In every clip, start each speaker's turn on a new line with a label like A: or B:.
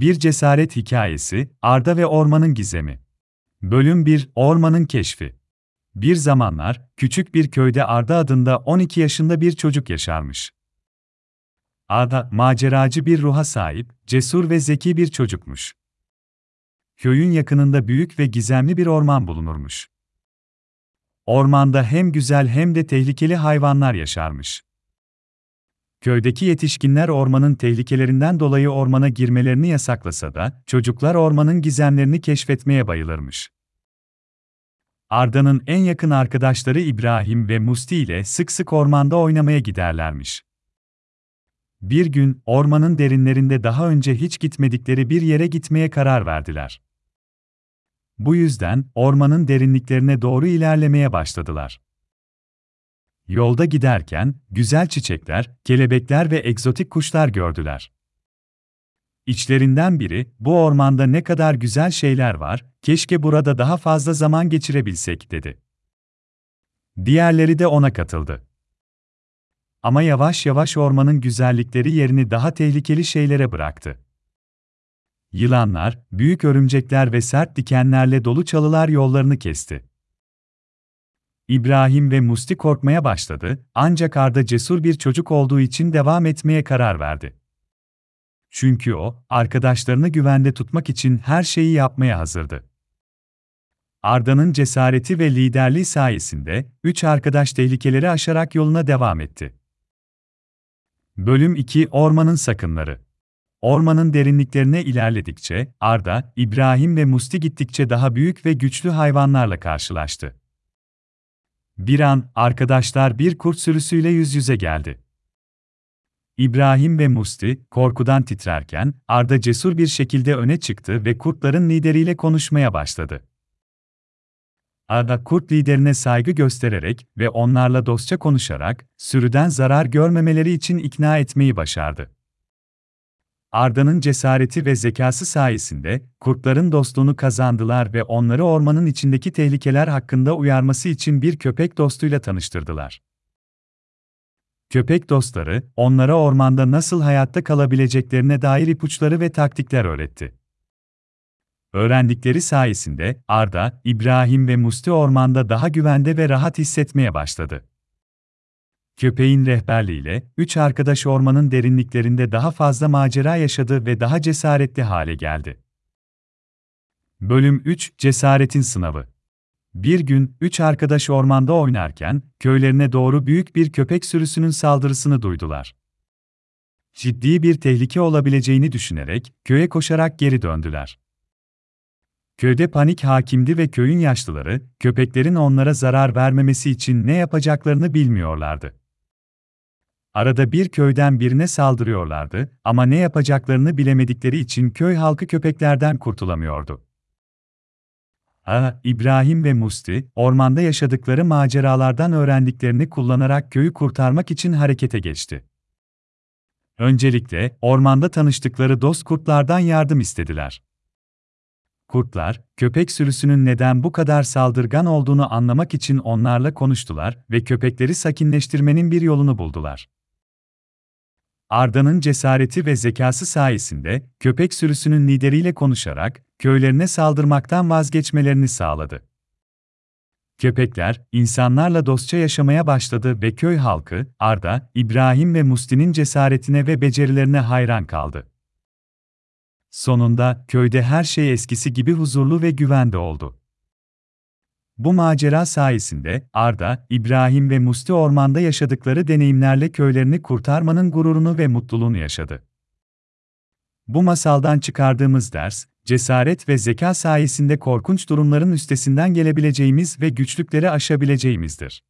A: Bir cesaret hikayesi, Arda ve Ormanın Gizemi. Bölüm 1, Ormanın Keşfi. Bir zamanlar, küçük bir köyde Arda adında 12 yaşında bir çocuk yaşarmış. Arda, maceracı bir ruha sahip, cesur ve zeki bir çocukmuş. Köyün yakınında büyük ve gizemli bir orman bulunurmuş. Ormanda hem güzel hem de tehlikeli hayvanlar yaşarmış. Köydeki yetişkinler ormanın tehlikelerinden dolayı ormana girmelerini yasaklasa da, çocuklar ormanın gizemlerini keşfetmeye bayılırmış. Arda'nın en yakın arkadaşları İbrahim ve Musti ile sık sık ormanda oynamaya giderlermiş. Bir gün, ormanın derinlerinde daha önce hiç gitmedikleri bir yere gitmeye karar verdiler. Bu yüzden, ormanın derinliklerine doğru ilerlemeye başladılar. Yolda giderken, güzel çiçekler, kelebekler ve egzotik kuşlar gördüler. İçlerinden biri, bu ormanda ne kadar güzel şeyler var, keşke burada daha fazla zaman geçirebilsek, dedi. Diğerleri de ona katıldı. Ama yavaş yavaş ormanın güzellikleri yerini daha tehlikeli şeylere bıraktı. Yılanlar, büyük örümcekler ve sert dikenlerle dolu çalılar yollarını kesti. İbrahim ve Musti korkmaya başladı, ancak Arda cesur bir çocuk olduğu için devam etmeye karar verdi. Çünkü o, arkadaşlarını güvende tutmak için her şeyi yapmaya hazırdı. Arda'nın cesareti ve liderliği sayesinde, üç arkadaş tehlikeleri aşarak yoluna devam etti. Bölüm 2 Ormanın Sakınları Ormanın derinliklerine ilerledikçe, Arda, İbrahim ve Musti gittikçe daha büyük ve güçlü hayvanlarla karşılaştı. Bir an, arkadaşlar bir kurt sürüsüyle yüz yüze geldi. İbrahim ve Musti, korkudan titrerken, Arda cesur bir şekilde öne çıktı ve kurtların lideriyle konuşmaya başladı. Arda kurt liderine saygı göstererek ve onlarla dostça konuşarak, sürüden zarar görmemeleri için ikna etmeyi başardı. Arda'nın cesareti ve zekası sayesinde kurtların dostluğunu kazandılar ve onları ormanın içindeki tehlikeler hakkında uyarması için bir köpek dostuyla tanıştırdılar. Köpek dostları, onlara ormanda nasıl hayatta kalabileceklerine dair ipuçları ve taktikler öğretti. Öğrendikleri sayesinde Arda, İbrahim ve Musti ormanda daha güvende ve rahat hissetmeye başladı. Köpeğin rehberliğiyle, üç arkadaş ormanın derinliklerinde daha fazla macera yaşadı ve daha cesaretli hale geldi. Bölüm 3 Cesaretin Sınavı Bir gün, üç arkadaş ormanda oynarken, köylerine doğru büyük bir köpek sürüsünün saldırısını duydular. Ciddi bir tehlike olabileceğini düşünerek, köye koşarak geri döndüler. Köyde panik hakimdi ve köyün yaşlıları, köpeklerin onlara zarar vermemesi için ne yapacaklarını bilmiyorlardı. Arada bir köyden birine saldırıyorlardı ama ne yapacaklarını bilemedikleri için köy halkı köpeklerden kurtulamıyordu. A. İbrahim ve Musti, ormanda yaşadıkları maceralardan öğrendiklerini kullanarak köyü kurtarmak için harekete geçti. Öncelikle, ormanda tanıştıkları dost kurtlardan yardım istediler. Kurtlar, köpek sürüsünün neden bu kadar saldırgan olduğunu anlamak için onlarla konuştular ve köpekleri sakinleştirmenin bir yolunu buldular. Arda'nın cesareti ve zekası sayesinde köpek sürüsünün lideriyle konuşarak köylerine saldırmaktan vazgeçmelerini sağladı. Köpekler, insanlarla dostça yaşamaya başladı ve köy halkı, Arda, İbrahim ve Musti'nin cesaretine ve becerilerine hayran kaldı. Sonunda, köyde her şey eskisi gibi huzurlu ve güvende oldu. Bu macera sayesinde Arda, İbrahim ve Musti ormanda yaşadıkları deneyimlerle köylerini kurtarmanın gururunu ve mutluluğunu yaşadı. Bu masaldan çıkardığımız ders, cesaret ve zeka sayesinde korkunç durumların üstesinden gelebileceğimiz ve güçlükleri aşabileceğimizdir.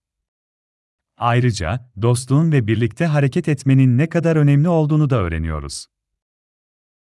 A: Ayrıca, dostluğun ve birlikte hareket etmenin ne kadar önemli olduğunu da öğreniyoruz.